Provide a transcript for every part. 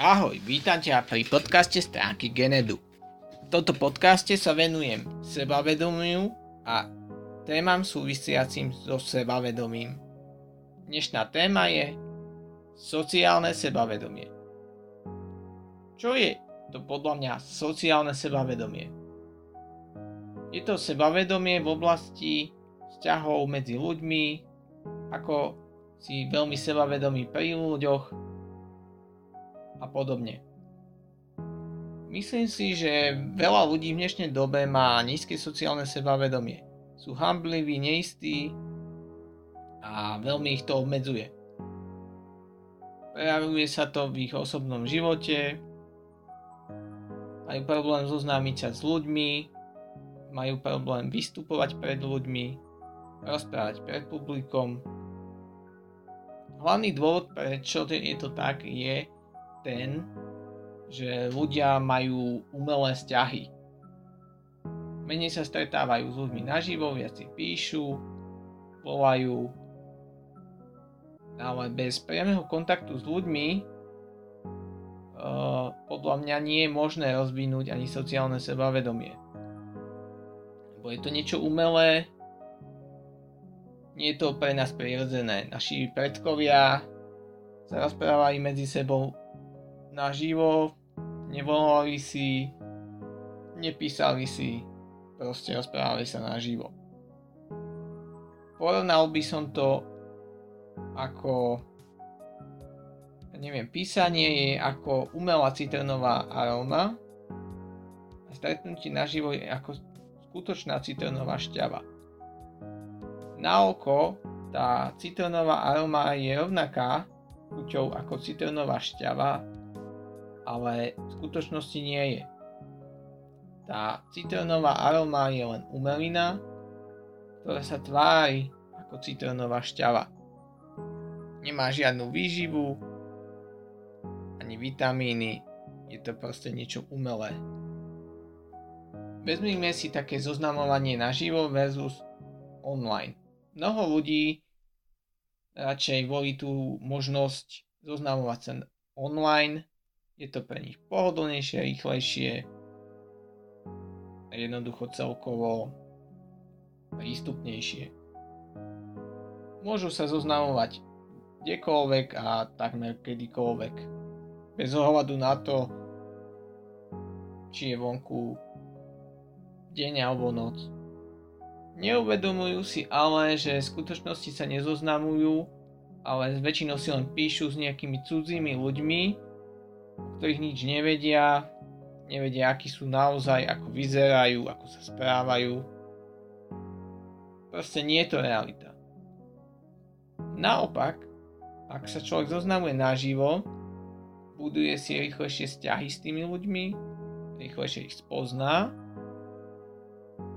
Ahoj, vítam ťa pri podcaste stránky Genedu. V tomto podcaste sa venujem sebavedomiu a témam súvisiacim so sebavedomím. Dnešná téma je sociálne sebavedomie. Čo je to podľa mňa sociálne sebavedomie? Je to sebavedomie v oblasti vzťahov medzi ľuďmi, ako si veľmi sebavedomý pri ľuďoch, a podobne. Myslím si, že veľa ľudí v dnešnej dobe má nízke sociálne sebavedomie. Sú hambliví, neistí a veľmi ich to obmedzuje. Prejavuje sa to v ich osobnom živote, majú problém zoznámiť sa s ľuďmi, majú problém vystupovať pred ľuďmi, rozprávať pred publikom. Hlavný dôvod, prečo je to tak, je, ten, že ľudia majú umelé vzťahy. Menej sa stretávajú s ľuďmi naživo, viac si píšu, volajú, ale bez priamého kontaktu s ľuďmi uh, podľa mňa nie je možné rozvinúť ani sociálne sebavedomie. Lebo je to niečo umelé, nie je to pre nás prirodzené. Naši predkovia sa rozprávali medzi sebou naživo, nevolali si, nepísali si, proste rozprávali sa naživo. Porovnal by som to ako neviem, písanie je ako umelá citronová aroma a stretnutie naživo je ako skutočná citronová šťava. Na oko tá citronová aroma je rovnaká chuťou ako citronová šťava, ale v skutočnosti nie je. Tá citrónová aroma je len umelina, ktorá sa tvári ako citrónová šťava. Nemá žiadnu výživu, ani vitamíny, je to proste niečo umelé. Vezmime si také zoznamovanie naživo versus online. Mnoho ľudí radšej volí tú možnosť zoznamovať sa online je to pre nich pohodlnejšie, rýchlejšie a jednoducho celkovo prístupnejšie. Môžu sa zoznamovať kdekoľvek a takmer kedykoľvek. Bez ohľadu na to, či je vonku deň alebo noc. Neuvedomujú si ale, že v skutočnosti sa nezoznamujú, ale väčšinou si len píšu s nejakými cudzími ľuďmi, ktorých nič nevedia, nevedia, akí sú naozaj, ako vyzerajú, ako sa správajú. Proste nie je to realita. Naopak, ak sa človek zoznamuje naživo, buduje si rýchlejšie vzťahy s tými ľuďmi, rýchlejšie ich spozná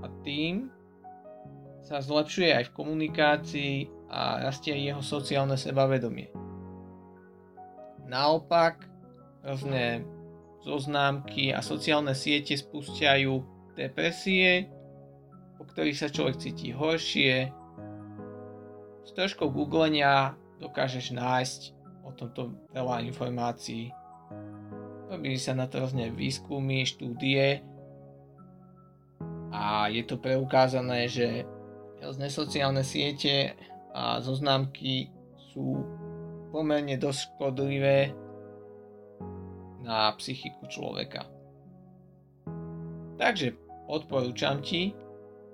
a tým sa zlepšuje aj v komunikácii a rastie jeho sociálne sebavedomie. Naopak, rôzne zoznámky a sociálne siete spúšťajú depresie, po ktorých sa človek cíti horšie. S troškou googlenia dokážeš nájsť o tomto veľa informácií. Robili sa na to rôzne výskumy, štúdie a je to preukázané, že rôzne sociálne siete a zoznámky sú pomerne dosť škodlivé na psychiku človeka. Takže odporúčam ti,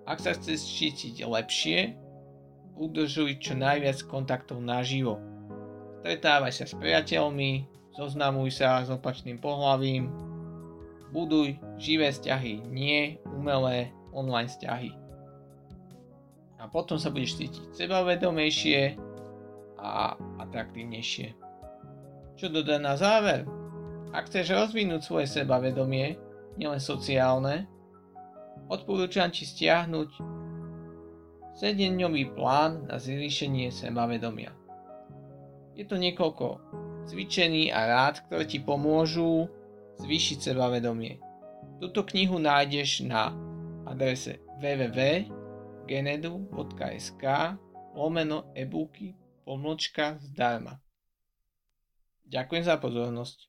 ak sa chceš cítiť lepšie, udržuj čo najviac kontaktov naživo. Stretávaj sa s priateľmi, zoznamuj sa s opačným pohľavím, buduj živé vzťahy, nie umelé online vzťahy. A potom sa budeš cítiť sebavedomejšie a atraktívnejšie. Čo dodať na záver? Ak chceš rozvinúť svoje sebavedomie, nielen sociálne, odporúčam ti stiahnuť 7-dňový plán na zvýšenie sebavedomia. Je to niekoľko cvičení a rád, ktoré ti pomôžu zvýšiť sebavedomie. Túto knihu nájdeš na adrese www.genedu.sk lomeno e-booky pomlčka zdarma. Ďakujem za pozornosť.